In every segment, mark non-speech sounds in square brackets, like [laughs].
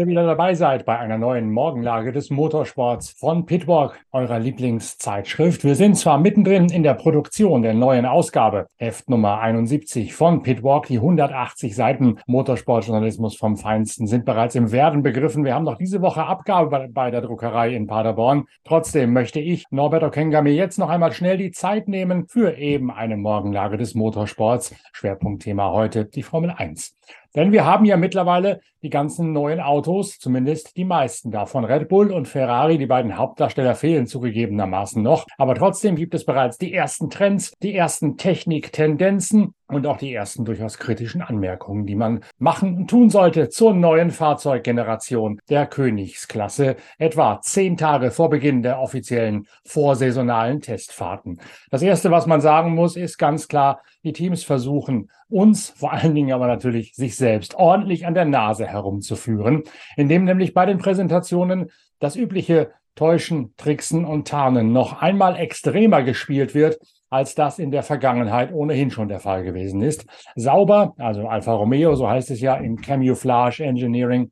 ihr wieder dabei seid bei einer neuen Morgenlage des Motorsports von Pitwalk, eurer Lieblingszeitschrift. Wir sind zwar mittendrin in der Produktion der neuen Ausgabe, Heft Nummer 71 von Pitwalk. Die 180 Seiten Motorsportjournalismus vom Feinsten sind bereits im Werden begriffen. Wir haben noch diese Woche Abgabe bei der Druckerei in Paderborn. Trotzdem möchte ich, Norbert Okenga, mir jetzt noch einmal schnell die Zeit nehmen für eben eine Morgenlage des Motorsports. Schwerpunktthema heute die Formel 1. Denn wir haben ja mittlerweile die ganzen neuen Autos, zumindest die meisten davon. Red Bull und Ferrari, die beiden Hauptdarsteller fehlen zugegebenermaßen noch. Aber trotzdem gibt es bereits die ersten Trends, die ersten Techniktendenzen und auch die ersten durchaus kritischen Anmerkungen, die man machen und tun sollte zur neuen Fahrzeuggeneration der Königsklasse, etwa zehn Tage vor Beginn der offiziellen vorsaisonalen Testfahrten. Das Erste, was man sagen muss, ist ganz klar, die Teams versuchen uns, vor allen Dingen aber natürlich sich selbst, ordentlich an der Nase herumzuführen, indem nämlich bei den Präsentationen das übliche Täuschen, Tricksen und Tarnen noch einmal extremer gespielt wird, als das in der Vergangenheit ohnehin schon der Fall gewesen ist. Sauber, also Alfa Romeo, so heißt es ja in Camouflage Engineering,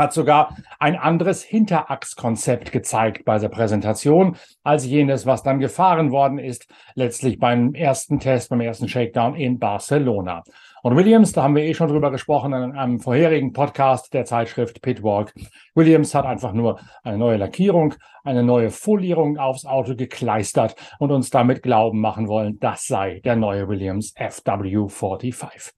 hat sogar ein anderes Hinterachskonzept gezeigt bei der Präsentation als jenes, was dann gefahren worden ist, letztlich beim ersten Test, beim ersten Shakedown in Barcelona. Und Williams, da haben wir eh schon drüber gesprochen in einem vorherigen Podcast der Zeitschrift Pitwalk. Williams hat einfach nur eine neue Lackierung, eine neue Folierung aufs Auto gekleistert und uns damit glauben machen wollen, das sei der neue Williams FW45.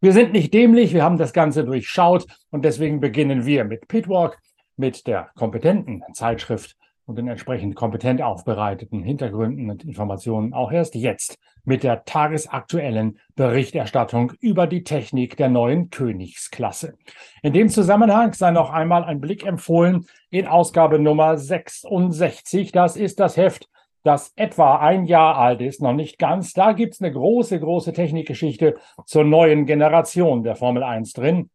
Wir sind nicht dämlich, wir haben das Ganze durchschaut und deswegen beginnen wir mit Pitwalk, mit der kompetenten Zeitschrift und den entsprechend kompetent aufbereiteten Hintergründen und Informationen auch erst jetzt mit der tagesaktuellen Berichterstattung über die Technik der neuen Königsklasse. In dem Zusammenhang sei noch einmal ein Blick empfohlen in Ausgabe Nummer 66. Das ist das Heft, das etwa ein Jahr alt ist, noch nicht ganz. Da gibt's eine große, große Technikgeschichte zur neuen Generation der Formel 1 drin.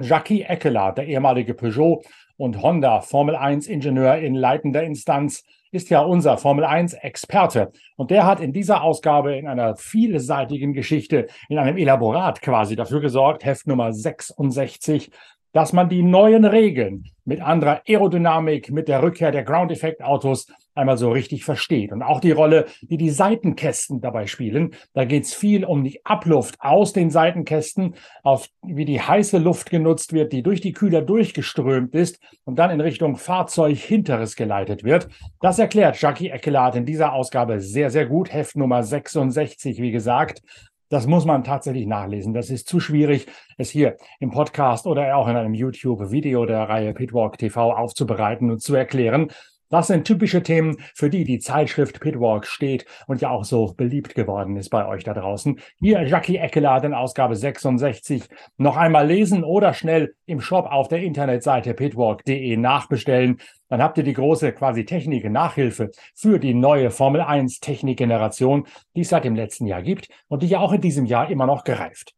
Jackie Eckelard, der ehemalige Peugeot und Honda Formel 1 Ingenieur in leitender Instanz, ist ja unser Formel 1 Experte. Und der hat in dieser Ausgabe in einer vielseitigen Geschichte, in einem Elaborat quasi dafür gesorgt, Heft Nummer 66, dass man die neuen Regeln mit anderer Aerodynamik, mit der Rückkehr der Ground Effect Autos einmal so richtig versteht. Und auch die Rolle, die die Seitenkästen dabei spielen. Da geht es viel um die Abluft aus den Seitenkästen, auf wie die heiße Luft genutzt wird, die durch die Kühler durchgeströmt ist und dann in Richtung Fahrzeug hinteres geleitet wird. Das erklärt Jackie Eckelard in dieser Ausgabe sehr, sehr gut. Heft Nummer 66, wie gesagt. Das muss man tatsächlich nachlesen. Das ist zu schwierig, es hier im Podcast oder auch in einem YouTube-Video der Reihe Pitwalk TV aufzubereiten und zu erklären. Das sind typische Themen, für die die Zeitschrift Pitwalk steht und ja auch so beliebt geworden ist bei euch da draußen. Hier Jackie Eckelard in Ausgabe 66 noch einmal lesen oder schnell im Shop auf der Internetseite pitwalk.de nachbestellen. Dann habt ihr die große quasi Technik Nachhilfe für die neue Formel 1 Technikgeneration, die es seit dem letzten Jahr gibt und die ja auch in diesem Jahr immer noch gereift.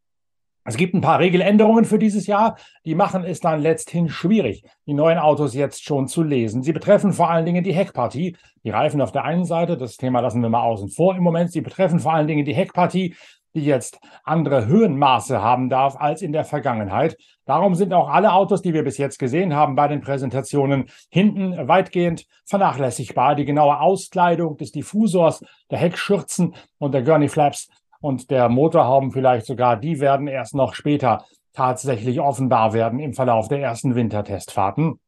Es gibt ein paar Regeländerungen für dieses Jahr, die machen es dann letzthin schwierig, die neuen Autos jetzt schon zu lesen. Sie betreffen vor allen Dingen die Heckpartie. Die Reifen auf der einen Seite, das Thema lassen wir mal außen vor im Moment. Sie betreffen vor allen Dingen die Heckpartie, die jetzt andere Höhenmaße haben darf als in der Vergangenheit. Darum sind auch alle Autos, die wir bis jetzt gesehen haben bei den Präsentationen, hinten weitgehend vernachlässigbar. Die genaue Auskleidung des Diffusors, der Heckschürzen und der Gurney Flaps und der Motorhauben vielleicht sogar, die werden erst noch später tatsächlich offenbar werden im Verlauf der ersten Wintertestfahrten.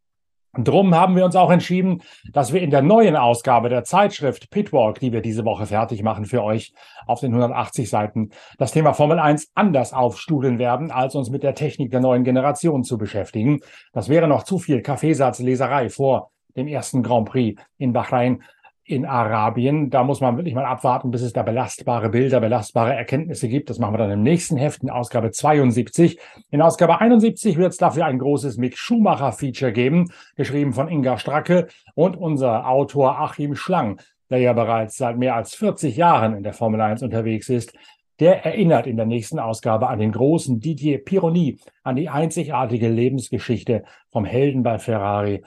Drum haben wir uns auch entschieden, dass wir in der neuen Ausgabe der Zeitschrift Pitwalk, die wir diese Woche fertig machen für euch auf den 180 Seiten, das Thema Formel 1 anders aufstudeln werden, als uns mit der Technik der neuen Generation zu beschäftigen. Das wäre noch zu viel Kaffeesatzleserei vor dem ersten Grand Prix in Bahrain in Arabien. Da muss man wirklich mal abwarten, bis es da belastbare Bilder, belastbare Erkenntnisse gibt. Das machen wir dann im nächsten Heft in Ausgabe 72. In Ausgabe 71 wird es dafür ein großes Mick Schumacher-Feature geben, geschrieben von Inga Stracke und unser Autor Achim Schlang, der ja bereits seit mehr als 40 Jahren in der Formel 1 unterwegs ist. Der erinnert in der nächsten Ausgabe an den großen Didier Pironi, an die einzigartige Lebensgeschichte vom Helden bei Ferrari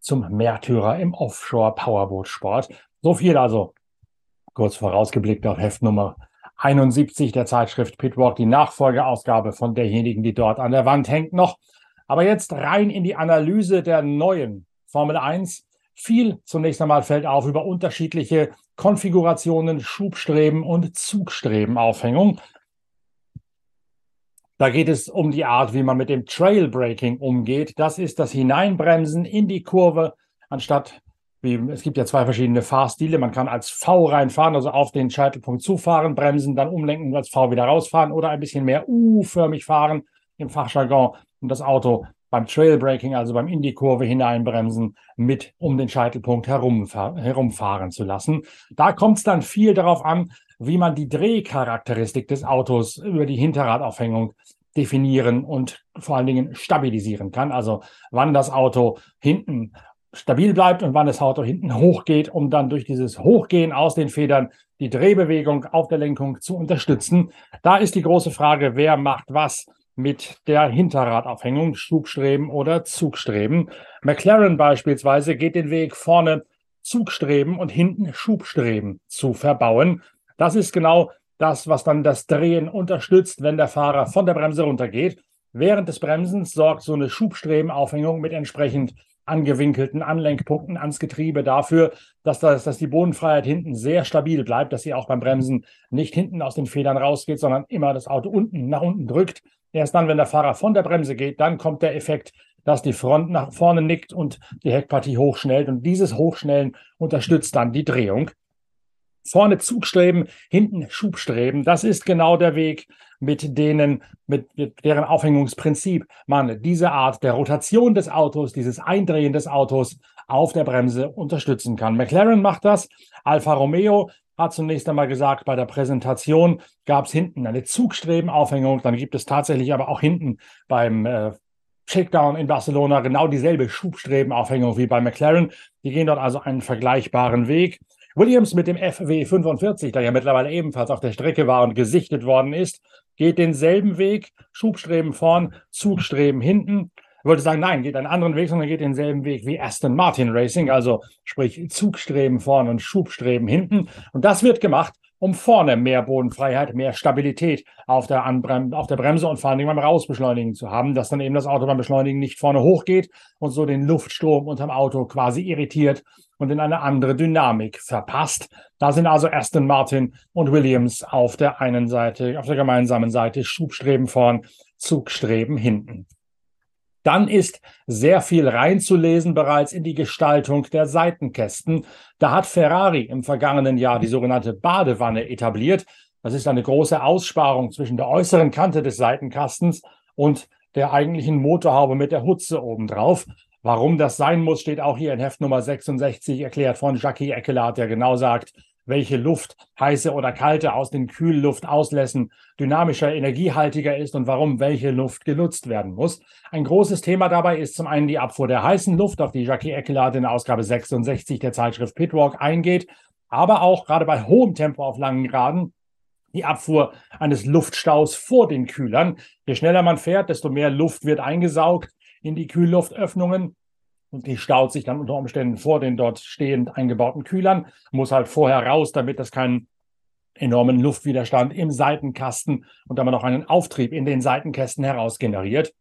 zum Märtyrer im Offshore-Powerboot-Sport. So viel also kurz vorausgeblickt auf Heft Nummer 71 der Zeitschrift Pitwalk, die Nachfolgeausgabe von derjenigen, die dort an der Wand hängt noch. Aber jetzt rein in die Analyse der neuen Formel 1. Viel zunächst einmal fällt auf über unterschiedliche Konfigurationen, Schubstreben und Zugstrebenaufhängung. Da geht es um die Art, wie man mit dem Trailbraking umgeht. Das ist das Hineinbremsen in die Kurve, anstatt wie, es gibt ja zwei verschiedene Fahrstile. Man kann als V reinfahren, also auf den Scheitelpunkt zufahren, bremsen, dann umlenken und als V wieder rausfahren oder ein bisschen mehr U-förmig fahren im Fachjargon und das Auto beim Trailbraking, also beim in die Kurve hineinbremsen, mit um den Scheitelpunkt herumfahren zu lassen. Da kommt es dann viel darauf an, wie man die Drehcharakteristik des Autos über die Hinterradaufhängung definieren und vor allen Dingen stabilisieren kann. Also wann das Auto hinten stabil bleibt und wann das Auto hinten hochgeht, um dann durch dieses Hochgehen aus den Federn die Drehbewegung auf der Lenkung zu unterstützen. Da ist die große Frage, wer macht was mit der Hinterradaufhängung, Schubstreben oder Zugstreben. McLaren beispielsweise geht den Weg vorne Zugstreben und hinten Schubstreben zu verbauen. Das ist genau das, was dann das Drehen unterstützt, wenn der Fahrer von der Bremse runtergeht. Während des Bremsens sorgt so eine Schubstrebenaufhängung mit entsprechend angewinkelten Anlenkpunkten ans Getriebe dafür, dass, das, dass die Bodenfreiheit hinten sehr stabil bleibt, dass sie auch beim Bremsen nicht hinten aus den Federn rausgeht, sondern immer das Auto unten nach unten drückt. Erst dann, wenn der Fahrer von der Bremse geht, dann kommt der Effekt, dass die Front nach vorne nickt und die Heckpartie hochschnellt. Und dieses Hochschnellen unterstützt dann die Drehung. Vorne Zugstreben, hinten Schubstreben. Das ist genau der Weg, mit denen, mit, mit deren Aufhängungsprinzip man diese Art der Rotation des Autos, dieses Eindrehen des Autos auf der Bremse unterstützen kann. McLaren macht das. Alfa Romeo hat zunächst einmal gesagt, bei der Präsentation gab es hinten eine Zugstrebenaufhängung. Dann gibt es tatsächlich aber auch hinten beim äh, Shakedown in Barcelona genau dieselbe Schubstrebenaufhängung wie bei McLaren. Die gehen dort also einen vergleichbaren Weg. Williams mit dem FW45, der ja mittlerweile ebenfalls auf der Strecke war und gesichtet worden ist, geht denselben Weg, Schubstreben vorn, Zugstreben hinten. Ich wollte sagen, nein, geht einen anderen Weg, sondern geht denselben Weg wie Aston Martin Racing, also sprich Zugstreben vorn und Schubstreben hinten. Und das wird gemacht, um vorne mehr Bodenfreiheit, mehr Stabilität auf der, Anbrem auf der Bremse und vor allen Dingen beim Rausbeschleunigen zu haben, dass dann eben das Auto beim Beschleunigen nicht vorne hochgeht und so den Luftstrom unterm Auto quasi irritiert und in eine andere Dynamik verpasst. Da sind also Aston Martin und Williams auf der einen Seite, auf der gemeinsamen Seite Schubstreben vorn, Zugstreben hinten. Dann ist sehr viel reinzulesen bereits in die Gestaltung der Seitenkästen. Da hat Ferrari im vergangenen Jahr die sogenannte Badewanne etabliert. Das ist eine große Aussparung zwischen der äußeren Kante des Seitenkastens und der eigentlichen Motorhaube mit der Hutze obendrauf. Warum das sein muss, steht auch hier in Heft Nummer 66 erklärt von Jackie Eckelard, der genau sagt, welche Luft, heiße oder kalte, aus den Kühlluftauslässen dynamischer, energiehaltiger ist und warum welche Luft genutzt werden muss. Ein großes Thema dabei ist zum einen die Abfuhr der heißen Luft, auf die Jackie Eckelard in Ausgabe 66 der Zeitschrift Pitwalk eingeht, aber auch gerade bei hohem Tempo auf langen Geraden die Abfuhr eines Luftstaus vor den Kühlern. Je schneller man fährt, desto mehr Luft wird eingesaugt in die Kühlluftöffnungen. Und die staut sich dann unter Umständen vor den dort stehend eingebauten Kühlern, muss halt vorher raus, damit das keinen enormen Luftwiderstand im Seitenkasten und damit auch einen Auftrieb in den Seitenkästen heraus generiert.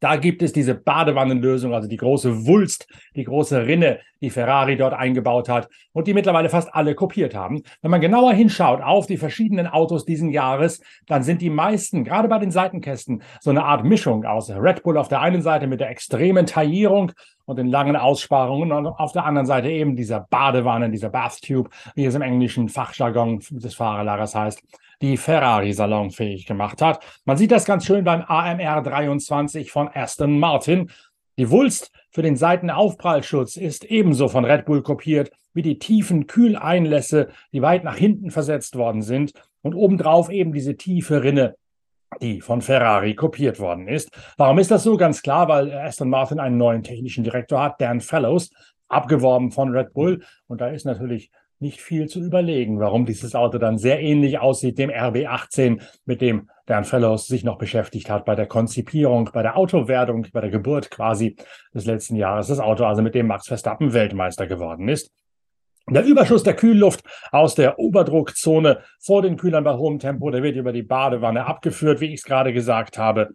Da gibt es diese Badewannenlösung, also die große Wulst, die große Rinne, die Ferrari dort eingebaut hat und die mittlerweile fast alle kopiert haben. Wenn man genauer hinschaut auf die verschiedenen Autos diesen Jahres, dann sind die meisten, gerade bei den Seitenkästen, so eine Art Mischung aus Red Bull auf der einen Seite mit der extremen Taillierung und den langen Aussparungen und auf der anderen Seite eben dieser Badewanne, dieser Bathtube, wie es im englischen Fachjargon des Fahrerlagers heißt die Ferrari salonfähig gemacht hat. Man sieht das ganz schön beim AMR 23 von Aston Martin. Die Wulst für den Seitenaufprallschutz ist ebenso von Red Bull kopiert wie die tiefen Kühleinlässe, die weit nach hinten versetzt worden sind und obendrauf eben diese tiefe Rinne, die von Ferrari kopiert worden ist. Warum ist das so? Ganz klar, weil Aston Martin einen neuen technischen Direktor hat, Dan Fellows, abgeworben von Red Bull. Und da ist natürlich nicht viel zu überlegen, warum dieses Auto dann sehr ähnlich aussieht dem RB18, mit dem Dan Fellows sich noch beschäftigt hat bei der Konzipierung, bei der Autowerdung, bei der Geburt quasi des letzten Jahres. Das Auto also, mit dem Max Verstappen Weltmeister geworden ist. Der Überschuss der Kühlluft aus der Oberdruckzone vor den Kühlern bei hohem Tempo, der wird über die Badewanne abgeführt, wie ich es gerade gesagt habe.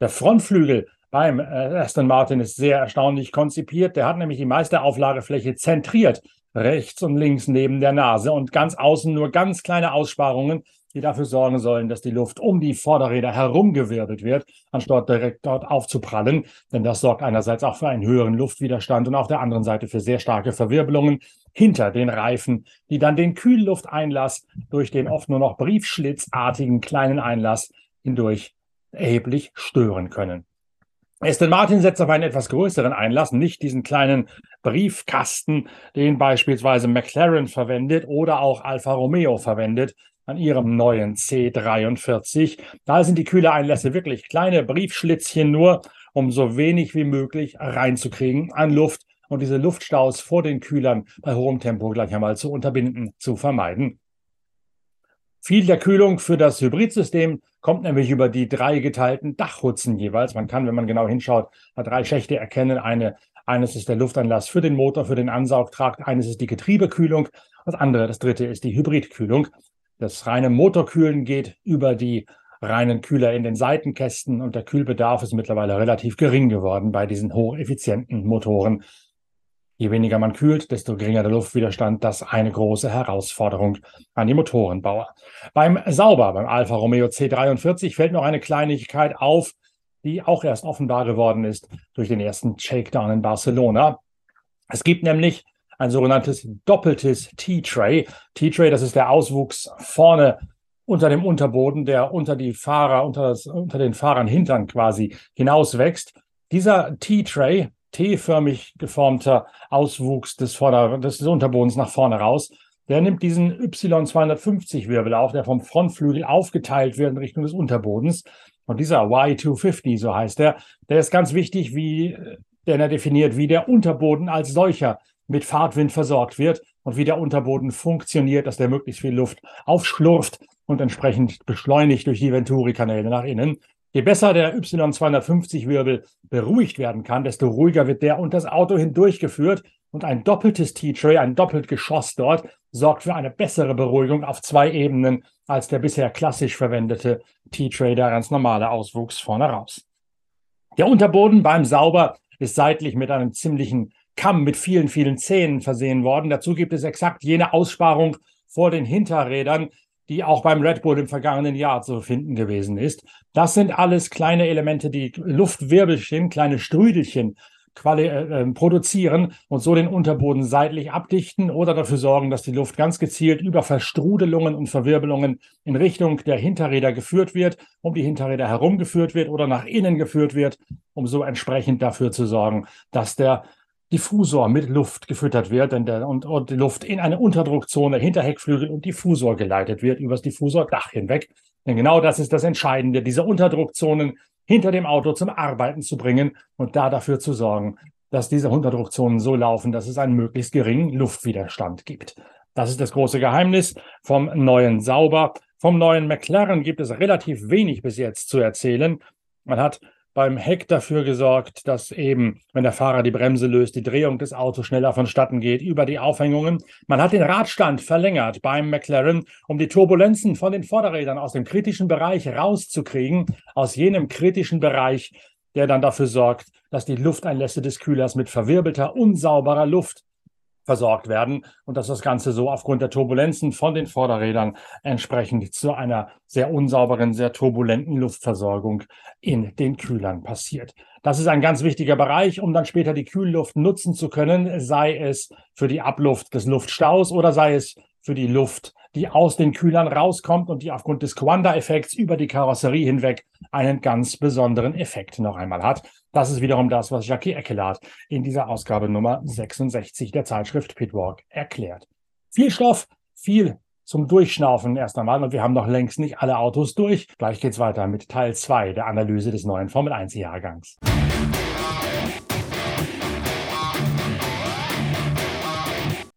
Der Frontflügel beim äh, Aston Martin ist sehr erstaunlich konzipiert. Der hat nämlich die meiste Auflagefläche zentriert, rechts und links neben der Nase und ganz außen nur ganz kleine Aussparungen, die dafür sorgen sollen, dass die Luft um die Vorderräder herumgewirbelt wird, anstatt direkt dort aufzuprallen. Denn das sorgt einerseits auch für einen höheren Luftwiderstand und auf der anderen Seite für sehr starke Verwirbelungen hinter den Reifen, die dann den Kühllufteinlass durch den oft nur noch briefschlitzartigen kleinen Einlass hindurch erheblich stören können. Aston Martin setzt auf einen etwas größeren Einlass, nicht diesen kleinen Briefkasten, den beispielsweise McLaren verwendet oder auch Alfa Romeo verwendet an ihrem neuen C43. Da sind die Kühlereinlässe wirklich kleine Briefschlitzchen nur, um so wenig wie möglich reinzukriegen an Luft und diese Luftstaus vor den Kühlern bei hohem Tempo gleich einmal zu unterbinden, zu vermeiden. Viel der Kühlung für das Hybridsystem kommt nämlich über die drei geteilten Dachhutzen jeweils. Man kann, wenn man genau hinschaut, drei Schächte erkennen. Eine, eines ist der Luftanlass für den Motor, für den Ansaugtrakt. Eines ist die Getriebekühlung. Das andere, das dritte ist die Hybridkühlung. Das reine Motorkühlen geht über die reinen Kühler in den Seitenkästen und der Kühlbedarf ist mittlerweile relativ gering geworden bei diesen hocheffizienten Motoren. Je weniger man kühlt, desto geringer der Luftwiderstand. Das eine große Herausforderung an die Motorenbauer. Beim Sauber, beim Alfa Romeo C43 fällt noch eine Kleinigkeit auf, die auch erst offenbar geworden ist durch den ersten Shakedown in Barcelona. Es gibt nämlich ein sogenanntes doppeltes T-Tray. T-Tray, das ist der Auswuchs vorne unter dem Unterboden, der unter die Fahrer, unter, das, unter den Fahrern Hintern quasi hinauswächst. Dieser T-Tray, T-förmig geformter Auswuchs des, Vorder-, des Unterbodens nach vorne raus. Der nimmt diesen Y250-Wirbel auf, der vom Frontflügel aufgeteilt wird in Richtung des Unterbodens. Und dieser Y250, so heißt er, der ist ganz wichtig, wie, denn er definiert, wie der Unterboden als solcher mit Fahrtwind versorgt wird und wie der Unterboden funktioniert, dass der möglichst viel Luft aufschlurft und entsprechend beschleunigt durch die Venturi-Kanäle nach innen. Je besser der Y250-Wirbel beruhigt werden kann, desto ruhiger wird der und das Auto hindurchgeführt. Und ein doppeltes T-Tray, ein doppelt Geschoss dort, sorgt für eine bessere Beruhigung auf zwei Ebenen als der bisher klassisch verwendete T-Tray, der ganz normale Auswuchs vorne raus. Der Unterboden beim Sauber ist seitlich mit einem ziemlichen Kamm mit vielen, vielen Zähnen versehen worden. Dazu gibt es exakt jene Aussparung vor den Hinterrädern, die auch beim Red Bull im vergangenen Jahr zu finden gewesen ist. Das sind alles kleine Elemente, die Luftwirbelchen, kleine Strüdelchen äh, ähm, produzieren und so den Unterboden seitlich abdichten oder dafür sorgen, dass die Luft ganz gezielt über Verstrudelungen und Verwirbelungen in Richtung der Hinterräder geführt wird, um die Hinterräder herumgeführt wird oder nach innen geführt wird, um so entsprechend dafür zu sorgen, dass der Diffusor mit Luft gefüttert wird der, und, und die Luft in eine Unterdruckzone hinter Heckflügel und Diffusor geleitet wird, übers Diffusordach hinweg. Denn genau das ist das Entscheidende, diese Unterdruckzonen hinter dem Auto zum Arbeiten zu bringen und da dafür zu sorgen, dass diese Unterdruckzonen so laufen, dass es einen möglichst geringen Luftwiderstand gibt. Das ist das große Geheimnis vom neuen Sauber. Vom neuen McLaren gibt es relativ wenig bis jetzt zu erzählen. Man hat beim Heck dafür gesorgt, dass eben, wenn der Fahrer die Bremse löst, die Drehung des Autos schneller vonstatten geht über die Aufhängungen. Man hat den Radstand verlängert beim McLaren, um die Turbulenzen von den Vorderrädern aus dem kritischen Bereich rauszukriegen, aus jenem kritischen Bereich, der dann dafür sorgt, dass die Lufteinlässe des Kühlers mit verwirbelter, unsauberer Luft versorgt werden und dass das Ganze so aufgrund der Turbulenzen von den Vorderrädern entsprechend zu einer sehr unsauberen, sehr turbulenten Luftversorgung in den Kühlern passiert. Das ist ein ganz wichtiger Bereich, um dann später die Kühlluft nutzen zu können, sei es für die Abluft des Luftstaus oder sei es für die Luft, die aus den Kühlern rauskommt und die aufgrund des Quanda-Effekts über die Karosserie hinweg einen ganz besonderen Effekt noch einmal hat. Das ist wiederum das, was Jackie Eckelhardt in dieser Ausgabe Nummer 66 der Zeitschrift Pitwalk erklärt. Viel Stoff, viel zum Durchschnaufen erst einmal und wir haben noch längst nicht alle Autos durch. Gleich geht's weiter mit Teil 2 der Analyse des neuen Formel 1 Jahrgangs.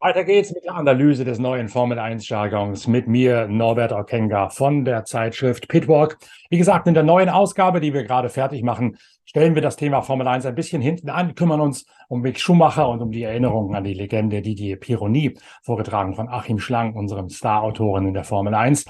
Weiter geht's mit der Analyse des neuen Formel 1 Jargons mit mir, Norbert Okenga von der Zeitschrift Pitwalk. Wie gesagt, in der neuen Ausgabe, die wir gerade fertig machen, stellen wir das Thema Formel 1 ein bisschen hinten an, kümmern uns um Mick Schumacher und um die Erinnerungen an die Legende Didier Pironi, vorgetragen von Achim Schlang, unserem Star-Autoren in der Formel 1.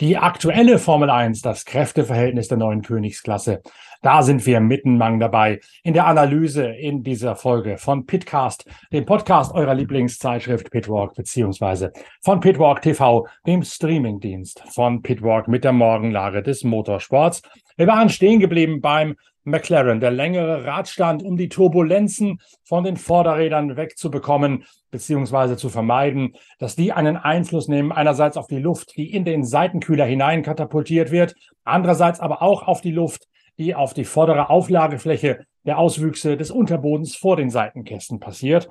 Die aktuelle Formel 1, das Kräfteverhältnis der neuen Königsklasse, Da sind wir mittenmang dabei in der Analyse in dieser Folge von Pitcast, dem Podcast eurer Lieblingszeitschrift Pitwalk, beziehungsweise von Pitwalk TV, dem Streamingdienst von Pitwalk mit der Morgenlage des Motorsports. Wir waren stehen geblieben beim McLaren, der längere Radstand, um die Turbulenzen von den Vorderrädern wegzubekommen, beziehungsweise zu vermeiden, dass die einen Einfluss nehmen, einerseits auf die Luft, die in den Seitenkühler hinein katapultiert wird, andererseits aber auch auf die Luft, die auf die vordere Auflagefläche der Auswüchse des Unterbodens vor den Seitenkästen passiert.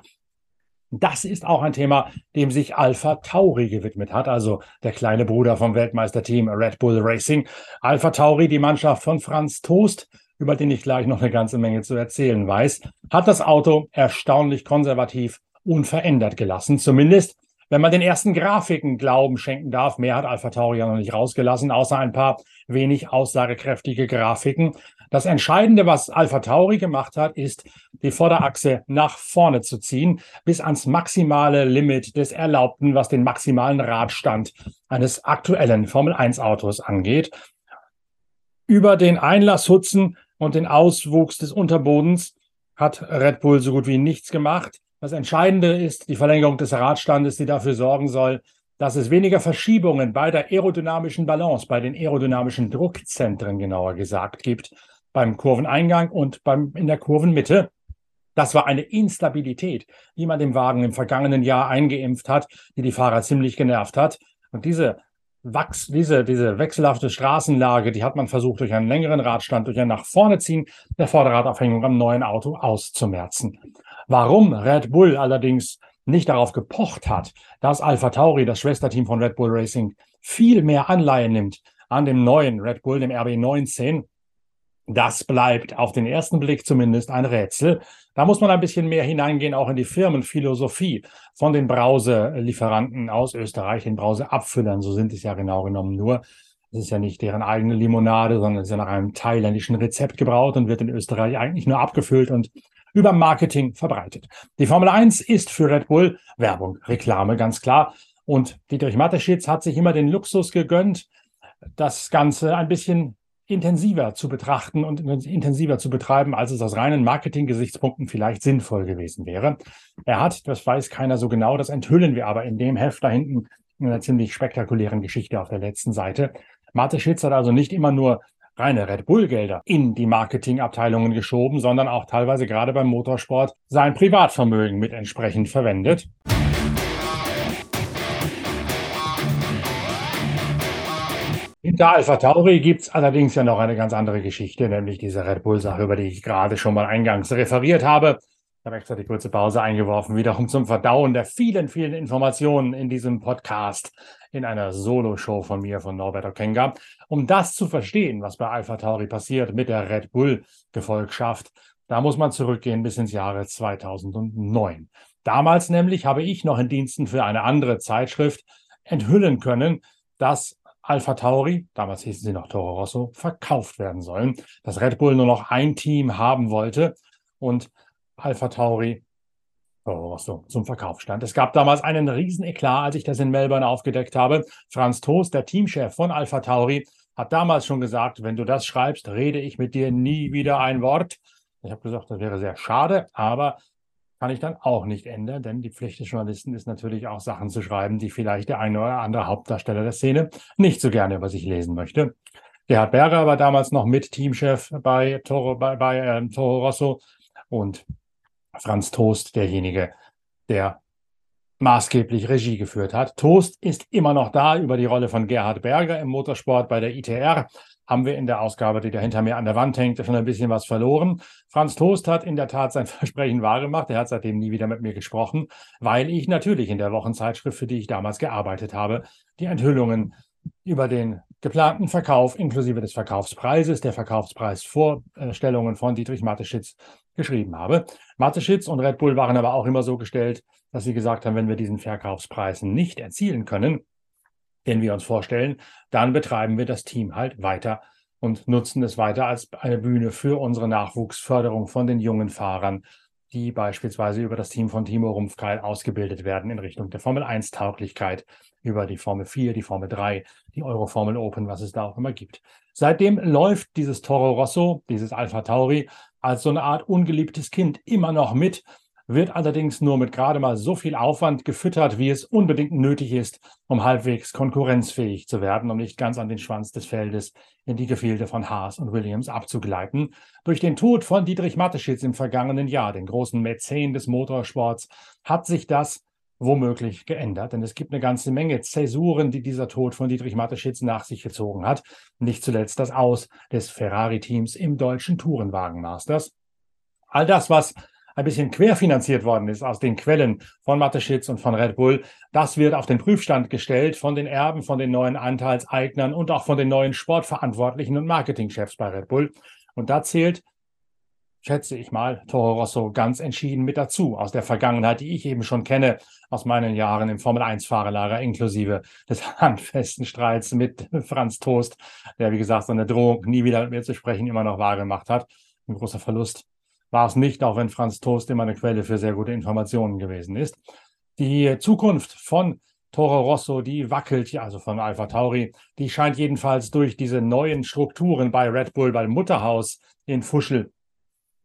Das ist auch ein Thema, dem sich Alpha Tauri gewidmet hat, also der kleine Bruder vom Weltmeisterteam Red Bull Racing. Alpha Tauri, die Mannschaft von Franz Toast, über den ich gleich noch eine ganze Menge zu erzählen weiß, hat das Auto erstaunlich konservativ unverändert gelassen. Zumindest, wenn man den ersten Grafiken Glauben schenken darf. Mehr hat Alpha Tauri ja noch nicht rausgelassen, außer ein paar wenig aussagekräftige Grafiken. Das Entscheidende, was Alpha Tauri gemacht hat, ist, die Vorderachse nach vorne zu ziehen, bis ans maximale Limit des Erlaubten, was den maximalen Radstand eines aktuellen Formel 1 Autos angeht. Über den Einlasshutzen und den Auswuchs des Unterbodens hat Red Bull so gut wie nichts gemacht. Das Entscheidende ist die Verlängerung des Radstandes, die dafür sorgen soll, dass es weniger Verschiebungen bei der aerodynamischen Balance, bei den aerodynamischen Druckzentren genauer gesagt gibt, beim Kurveneingang und beim, in der Kurvenmitte. Das war eine Instabilität, die man dem Wagen im vergangenen Jahr eingeimpft hat, die die Fahrer ziemlich genervt hat. Und diese Wachs, diese, diese wechselhafte Straßenlage, die hat man versucht, durch einen längeren Radstand, durch ein nach vorne ziehen der Vorderradaufhängung am neuen Auto auszumerzen. Warum Red Bull allerdings nicht darauf gepocht hat, dass Alpha Tauri, das Schwesterteam von Red Bull Racing, viel mehr Anleihe nimmt an dem neuen Red Bull, dem RB19, das bleibt auf den ersten Blick zumindest ein Rätsel. Da muss man ein bisschen mehr hineingehen, auch in die Firmenphilosophie von den Brauselieferanten aus Österreich, den Brauseabfüllern, so sind es ja genau genommen nur. Es ist ja nicht deren eigene Limonade, sondern es ist ja nach einem thailändischen Rezept gebraut und wird in Österreich eigentlich nur abgefüllt und über Marketing verbreitet. Die Formel 1 ist für Red Bull Werbung, Reklame, ganz klar. Und Dietrich Mateschitz hat sich immer den Luxus gegönnt, das Ganze ein bisschen intensiver zu betrachten und intensiver zu betreiben, als es aus reinen Marketing-Gesichtspunkten vielleicht sinnvoll gewesen wäre. Er hat, das weiß keiner so genau, das enthüllen wir aber in dem Heft da hinten in einer ziemlich spektakulären Geschichte auf der letzten Seite. Marte Schitz hat also nicht immer nur reine Red Bull-Gelder in die Marketingabteilungen geschoben, sondern auch teilweise gerade beim Motorsport sein Privatvermögen mit entsprechend verwendet. Hinter Alpha Tauri gibt es allerdings ja noch eine ganz andere Geschichte, nämlich diese Red Bull-Sache, über die ich gerade schon mal eingangs referiert habe. Ich habe extra die kurze Pause eingeworfen, wiederum zum Verdauen der vielen, vielen Informationen in diesem Podcast, in einer Solo-Show von mir, von Norbert Okenga. Um das zu verstehen, was bei Alpha Tauri passiert mit der Red Bull-Gefolgschaft, da muss man zurückgehen bis ins Jahre 2009. Damals nämlich habe ich noch in Diensten für eine andere Zeitschrift enthüllen können, dass Alpha Tauri, damals hießen sie noch Toro Rosso, verkauft werden sollen. Dass Red Bull nur noch ein Team haben wollte und Alpha Tauri Toro Rosso zum Verkauf stand. Es gab damals einen riesen Eklat, als ich das in Melbourne aufgedeckt habe. Franz Toast, der Teamchef von Alpha Tauri, hat damals schon gesagt, wenn du das schreibst, rede ich mit dir nie wieder ein Wort. Ich habe gesagt, das wäre sehr schade, aber kann ich dann auch nicht ändern, denn die Pflicht des Journalisten ist natürlich auch Sachen zu schreiben, die vielleicht der eine oder andere Hauptdarsteller der Szene nicht so gerne über sich lesen möchte. Gerhard Berger war damals noch mit Teamchef bei Toro, bei, bei äh, Toro Rosso und Franz Toast, derjenige, der maßgeblich Regie geführt hat. Toast ist immer noch da über die Rolle von Gerhard Berger im Motorsport bei der ITR haben wir in der Ausgabe, die da hinter mir an der Wand hängt, schon ein bisschen was verloren. Franz Toast hat in der Tat sein [laughs] Versprechen wahrgemacht. Er hat seitdem nie wieder mit mir gesprochen, weil ich natürlich in der Wochenzeitschrift, für die ich damals gearbeitet habe, die Enthüllungen über den geplanten Verkauf inklusive des Verkaufspreises, der Verkaufspreisvorstellungen von Dietrich Mateschitz geschrieben habe. Mateschitz und Red Bull waren aber auch immer so gestellt, dass sie gesagt haben, wenn wir diesen Verkaufspreis nicht erzielen können, den wir uns vorstellen, dann betreiben wir das Team halt weiter und nutzen es weiter als eine Bühne für unsere Nachwuchsförderung von den jungen Fahrern, die beispielsweise über das Team von Timo Rumpfkeil ausgebildet werden in Richtung der Formel 1 Tauglichkeit über die Formel 4, die Formel 3, die Euroformel Open, was es da auch immer gibt. Seitdem läuft dieses Toro Rosso, dieses Alpha Tauri, als so eine Art ungeliebtes Kind immer noch mit wird allerdings nur mit gerade mal so viel Aufwand gefüttert, wie es unbedingt nötig ist, um halbwegs konkurrenzfähig zu werden, um nicht ganz an den Schwanz des Feldes in die Gefilde von Haas und Williams abzugleiten. Durch den Tod von Dietrich Mateschitz im vergangenen Jahr, den großen Mäzen des Motorsports, hat sich das womöglich geändert. Denn es gibt eine ganze Menge Zäsuren, die dieser Tod von Dietrich Mateschitz nach sich gezogen hat. Nicht zuletzt das Aus des Ferrari-Teams im deutschen Tourenwagenmasters. All das, was ein bisschen querfinanziert worden ist aus den Quellen von Mateschitz und von Red Bull, das wird auf den Prüfstand gestellt von den Erben, von den neuen Anteilseignern und auch von den neuen Sportverantwortlichen und Marketingchefs bei Red Bull. Und da zählt, schätze ich mal, Toro Rosso ganz entschieden mit dazu aus der Vergangenheit, die ich eben schon kenne, aus meinen Jahren im Formel-1-Fahrerlager, inklusive des [laughs] handfesten Streits mit Franz Toast, der, wie gesagt, seine Drohung, nie wieder mit mir zu sprechen, immer noch wahr gemacht hat. Ein großer Verlust war es nicht, auch wenn Franz Toast immer eine Quelle für sehr gute Informationen gewesen ist. Die Zukunft von Toro Rosso, die wackelt, also von Alpha Tauri, die scheint jedenfalls durch diese neuen Strukturen bei Red Bull, beim Mutterhaus in Fuschel,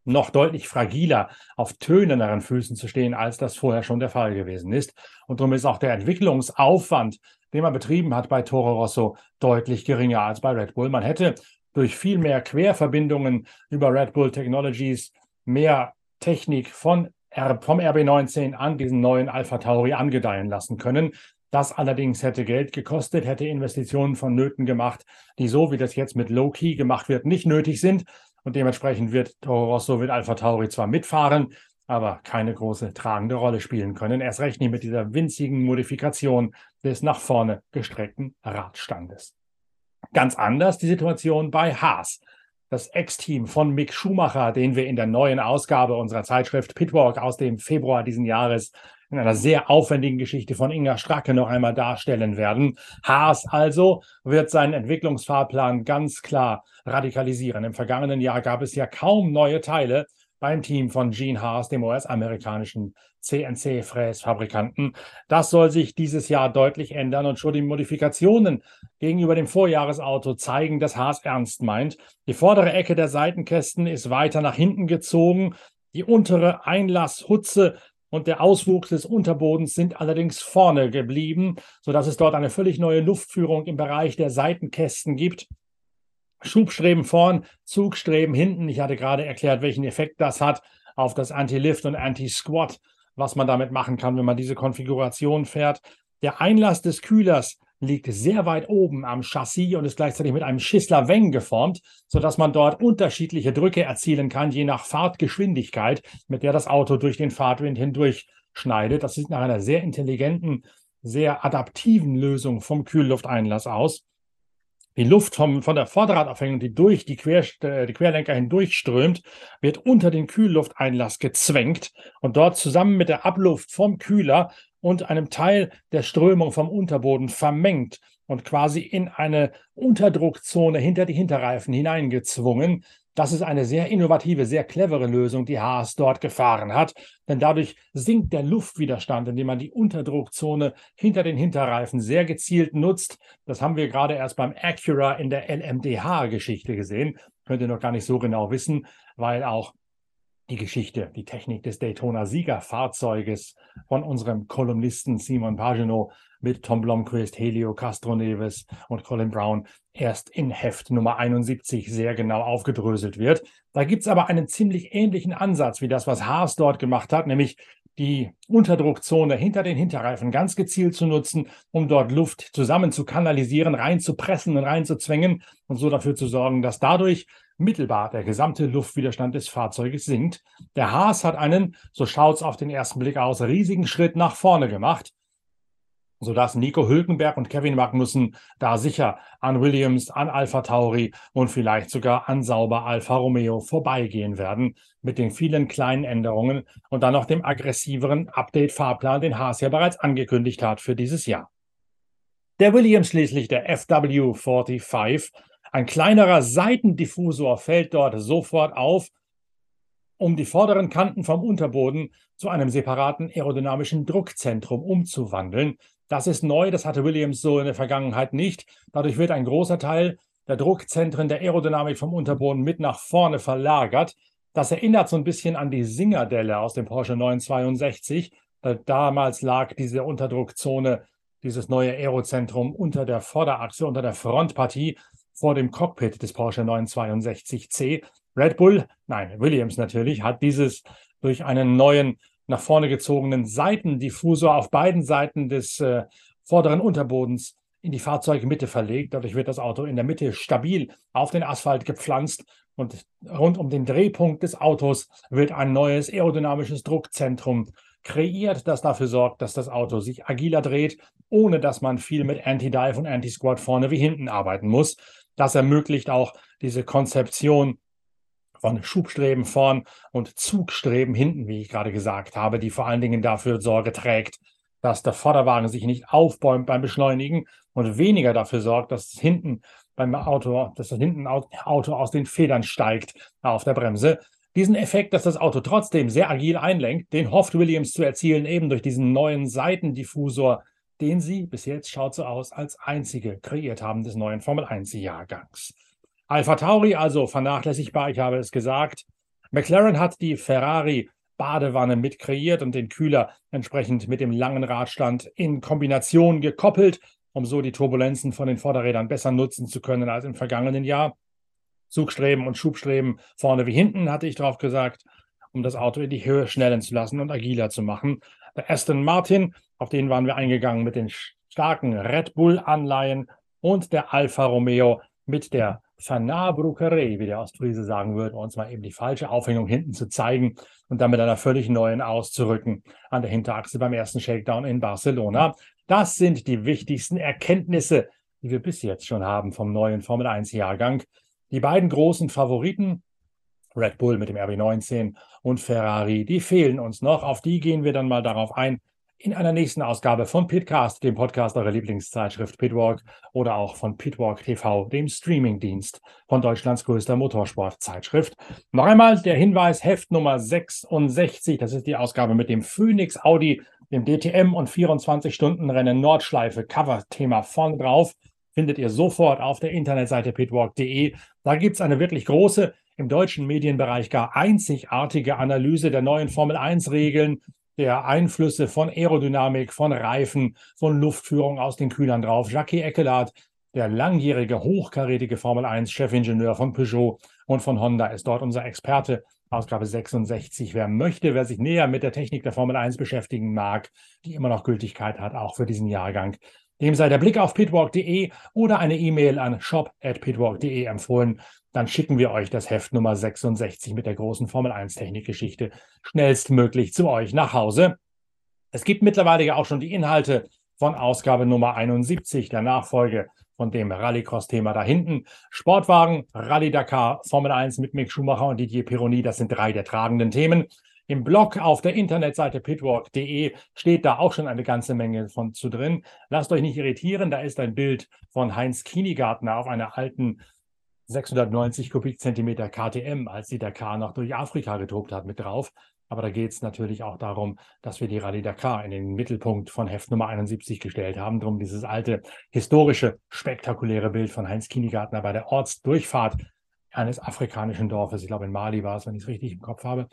noch deutlich fragiler auf tönenderen Füßen zu stehen, als das vorher schon der Fall gewesen ist. Und darum ist auch der Entwicklungsaufwand, den man betrieben hat bei Toro Rosso, deutlich geringer als bei Red Bull. Man hätte durch viel mehr Querverbindungen über Red Bull Technologies mehr Technik von vom RB19 an diesen neuen Alpha Tauri angedeihen lassen können. Das allerdings hätte Geld gekostet, hätte Investitionen vonnöten gemacht, die so wie das jetzt mit Low Key gemacht wird, nicht nötig sind. Und dementsprechend wird Toro Rosso mit Alpha Tauri zwar mitfahren, aber keine große tragende Rolle spielen können. Erst recht nicht mit dieser winzigen Modifikation des nach vorne gestreckten Radstandes. Ganz anders die Situation bei Haas das Ex-Team von Mick Schumacher, den wir in der neuen Ausgabe unserer Zeitschrift Pitwalk aus dem Februar diesen Jahres in einer sehr aufwendigen Geschichte von Inga Stracke noch einmal darstellen werden. Haas also wird seinen Entwicklungsfahrplan ganz klar radikalisieren. Im vergangenen Jahr gab es ja kaum neue Teile beim Team von Gene Haas, dem US-amerikanischen CNC-Fräsfabrikanten. Das soll sich dieses Jahr deutlich ändern und schon die Modifikationen gegenüber dem Vorjahresauto zeigen, dass Haas ernst meint. Die vordere Ecke der Seitenkästen ist weiter nach hinten gezogen. Die untere Einlasshutze und der Auswuchs des Unterbodens sind allerdings vorne geblieben, sodass es dort eine völlig neue Luftführung im Bereich der Seitenkästen gibt. Schubstreben vorn, Zugstreben hinten. Ich hatte gerade erklärt, welchen Effekt das hat auf das Anti-Lift und Anti-Squat was man damit machen kann, wenn man diese Konfiguration fährt. Der Einlass des Kühlers liegt sehr weit oben am Chassis und ist gleichzeitig mit einem Schissler Weng geformt, sodass man dort unterschiedliche Drücke erzielen kann, je nach Fahrtgeschwindigkeit, mit der das Auto durch den Fahrtwind hindurch schneidet. Das sieht nach einer sehr intelligenten, sehr adaptiven Lösung vom Kühllufteinlass aus die Luft vom, von der Vorderradaufhängung, die durch die, Quer, äh, die Querlenker hindurchströmt, wird unter den Kühllufteinlass gezwängt und dort zusammen mit der Abluft vom Kühler und einem Teil der Strömung vom Unterboden vermengt und quasi in eine Unterdruckzone hinter die Hinterreifen hineingezwungen, das ist eine sehr innovative, sehr clevere Lösung, die Haas dort gefahren hat, denn dadurch sinkt der Luftwiderstand, indem man die Unterdruckzone hinter den Hinterreifen sehr gezielt nutzt. Das haben wir gerade erst beim Acura in der LMDH-Geschichte gesehen. Könnt ihr noch gar nicht so genau wissen, weil auch die Geschichte, die Technik des Daytona-Siegerfahrzeuges von unserem Kolumnisten Simon Pagenaud mit Tom Blomqvist, Helio Castroneves und Colin Brown erst in Heft Nummer 71 sehr genau aufgedröselt wird. Da gibt es aber einen ziemlich ähnlichen Ansatz wie das, was Haas dort gemacht hat, nämlich die Unterdruckzone hinter den Hinterreifen ganz gezielt zu nutzen, um dort Luft zusammen zu kanalisieren, reinzupressen und reinzuzwängen und so dafür zu sorgen, dass dadurch mittelbar der gesamte Luftwiderstand des Fahrzeuges sinkt. Der Haas hat einen, so schaut es auf den ersten Blick aus, riesigen Schritt nach vorne gemacht sodass Nico Hülkenberg und Kevin Magnussen da sicher an Williams, an Alpha Tauri und vielleicht sogar an Sauber Alfa Romeo vorbeigehen werden mit den vielen kleinen Änderungen und dann noch dem aggressiveren Update-Fahrplan, den Haas ja bereits angekündigt hat für dieses Jahr. Der Williams schließlich, der FW45, ein kleinerer Seitendiffusor fällt dort sofort auf, um die vorderen Kanten vom Unterboden zu einem separaten aerodynamischen Druckzentrum umzuwandeln. Das ist neu, das hatte Williams so in der Vergangenheit nicht. Dadurch wird ein großer Teil der Druckzentren der Aerodynamik vom Unterboden mit nach vorne verlagert. Das erinnert so ein bisschen an die Singerdelle aus dem Porsche 962. Damals lag diese Unterdruckzone, dieses neue Aerozentrum unter der Vorderachse, unter der Frontpartie vor dem Cockpit des Porsche 962C. Red Bull, nein, Williams natürlich, hat dieses durch einen neuen nach vorne gezogenen Seitendiffusor auf beiden Seiten des äh, vorderen Unterbodens in die Fahrzeugmitte verlegt. Dadurch wird das Auto in der Mitte stabil auf den Asphalt gepflanzt und rund um den Drehpunkt des Autos wird ein neues aerodynamisches Druckzentrum kreiert, das dafür sorgt, dass das Auto sich agiler dreht, ohne dass man viel mit Anti-Dive und Anti-Squat vorne wie hinten arbeiten muss. Das ermöglicht auch diese Konzeption von Schubstreben vorn und Zugstreben hinten, wie ich gerade gesagt habe, die vor allen Dingen dafür Sorge trägt, dass der Vorderwagen sich nicht aufbäumt beim Beschleunigen und weniger dafür sorgt, dass hinten beim Auto, dass das hinten Auto aus den Federn steigt auf der Bremse. Diesen Effekt, dass das Auto trotzdem sehr agil einlenkt, den hofft Williams zu erzielen, eben durch diesen neuen Seitendiffusor, den sie bis jetzt schaut so aus als einzige kreiert haben des neuen Formel 1 Jahrgangs. Alpha Tauri also vernachlässigbar, ich habe es gesagt. McLaren hat die Ferrari Badewanne mit kreiert und den Kühler entsprechend mit dem langen Radstand in Kombination gekoppelt, um so die Turbulenzen von den Vorderrädern besser nutzen zu können als im vergangenen Jahr. Zugstreben und Schubstreben vorne wie hinten, hatte ich drauf gesagt, um das Auto in die Höhe schnellen zu lassen und agiler zu machen. Der Aston Martin, auf den waren wir eingegangen mit den starken Red Bull-Anleihen und der Alfa Romeo mit der Vernabruckerei, wie der Ostfriese sagen würde, uns mal eben die falsche Aufhängung hinten zu zeigen und dann mit einer völlig neuen auszurücken an der Hinterachse beim ersten Shakedown in Barcelona. Das sind die wichtigsten Erkenntnisse, die wir bis jetzt schon haben vom neuen Formel 1 Jahrgang. Die beiden großen Favoriten, Red Bull mit dem RB19 und Ferrari, die fehlen uns noch. Auf die gehen wir dann mal darauf ein, in einer nächsten Ausgabe von Pitcast, dem Podcast eurer Lieblingszeitschrift Pitwalk oder auch von Pitwalk TV, dem Streamingdienst von Deutschlands größter Motorsportzeitschrift. Noch einmal der Hinweis, Heft Nummer 66, das ist die Ausgabe mit dem Phoenix Audi, dem DTM und 24-Stunden-Rennen Nordschleife Cover-Thema vorn drauf. Findet ihr sofort auf der Internetseite pitwalk.de. Da gibt es eine wirklich große, im deutschen Medienbereich gar einzigartige Analyse der neuen Formel 1-Regeln, der Einflüsse von Aerodynamik, von Reifen, von Luftführung aus den Kühlern drauf. Jackie Eckelard, der langjährige, hochkarätige Formel 1-Chefingenieur von Peugeot und von Honda, ist dort unser Experte. Ausgabe 66. Wer möchte, wer sich näher mit der Technik der Formel 1 beschäftigen mag, die immer noch Gültigkeit hat, auch für diesen Jahrgang, dem sei der Blick auf pitwalk.de oder eine E-Mail an shop.pitwalk.de empfohlen. Dann schicken wir euch das Heft Nummer 66 mit der großen Formel 1 Technikgeschichte schnellstmöglich zu euch nach Hause. Es gibt mittlerweile ja auch schon die Inhalte von Ausgabe Nummer 71, der Nachfolge von dem Rallycross-Thema da hinten. Sportwagen, Rallye Dakar, Formel 1 mit Mick Schumacher und Didier Pironi, das sind drei der tragenden Themen. Im Blog auf der Internetseite pitwalk.de steht da auch schon eine ganze Menge von zu drin. Lasst euch nicht irritieren, da ist ein Bild von Heinz Kienigartner auf einer alten 690 Kubikzentimeter KTM, als die Dakar noch durch Afrika getobt hat, mit drauf. Aber da geht es natürlich auch darum, dass wir die Rallye Dakar in den Mittelpunkt von Heft Nummer 71 gestellt haben. Drum dieses alte, historische, spektakuläre Bild von Heinz Kienigartner bei der Ortsdurchfahrt eines afrikanischen Dorfes. Ich glaube, in Mali war es, wenn ich es richtig im Kopf habe.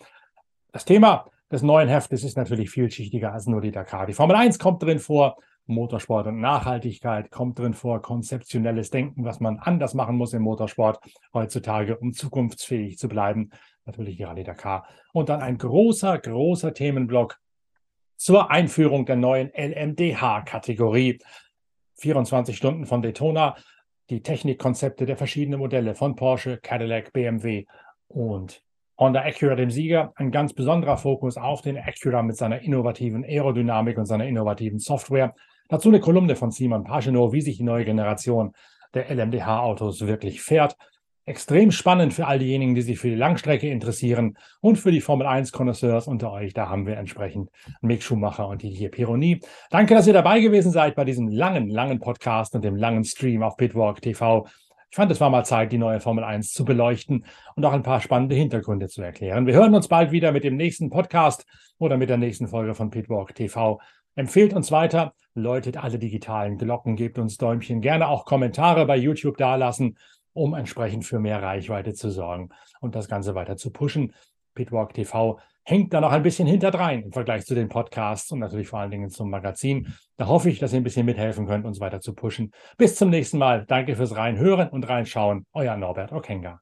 Das Thema des neuen Heftes ist natürlich vielschichtiger als nur die Dakar. Die Formel 1 kommt drin vor, Motorsport und Nachhaltigkeit kommt drin vor, konzeptionelles Denken, was man anders machen muss im Motorsport heutzutage, um zukunftsfähig zu bleiben. Natürlich die Rallye Dakar. Und dann ein großer, großer Themenblock zur Einführung der neuen LMDH-Kategorie. 24 Stunden von Daytona, die Technikkonzepte der verschiedenen Modelle von Porsche, Cadillac, BMW und Honda Acura dem Sieger. Ein ganz besonderer Fokus auf den Acura mit seiner innovativen Aerodynamik und seiner innovativen Software. Dazu eine Kolumne von Simon Pagino, wie sich die neue Generation der LMDH-Autos wirklich fährt. Extrem spannend für all diejenigen, die sich für die Langstrecke interessieren und für die Formel 1-Konnoisseurs unter euch. Da haben wir entsprechend Mick Schumacher und die hier Pironi. Danke, dass ihr dabei gewesen seid bei diesem langen, langen Podcast und dem langen Stream auf Pitwalk TV. Ich fand, es war mal Zeit, die neue Formel 1 zu beleuchten und auch ein paar spannende Hintergründe zu erklären. Wir hören uns bald wieder mit dem nächsten Podcast oder mit der nächsten Folge von Pitwalk TV. Empfehlt uns weiter, läutet alle digitalen Glocken, gebt uns Däumchen, gerne auch Kommentare bei YouTube dalassen, um entsprechend für mehr Reichweite zu sorgen und das Ganze weiter zu pushen. Pitwalk TV hängt da noch ein bisschen hinterdrein im Vergleich zu den Podcasts und natürlich vor allen Dingen zum Magazin. Da hoffe ich, dass ihr ein bisschen mithelfen könnt, uns weiter zu pushen. Bis zum nächsten Mal. Danke fürs Reinhören und Reinschauen. Euer Norbert Okenga.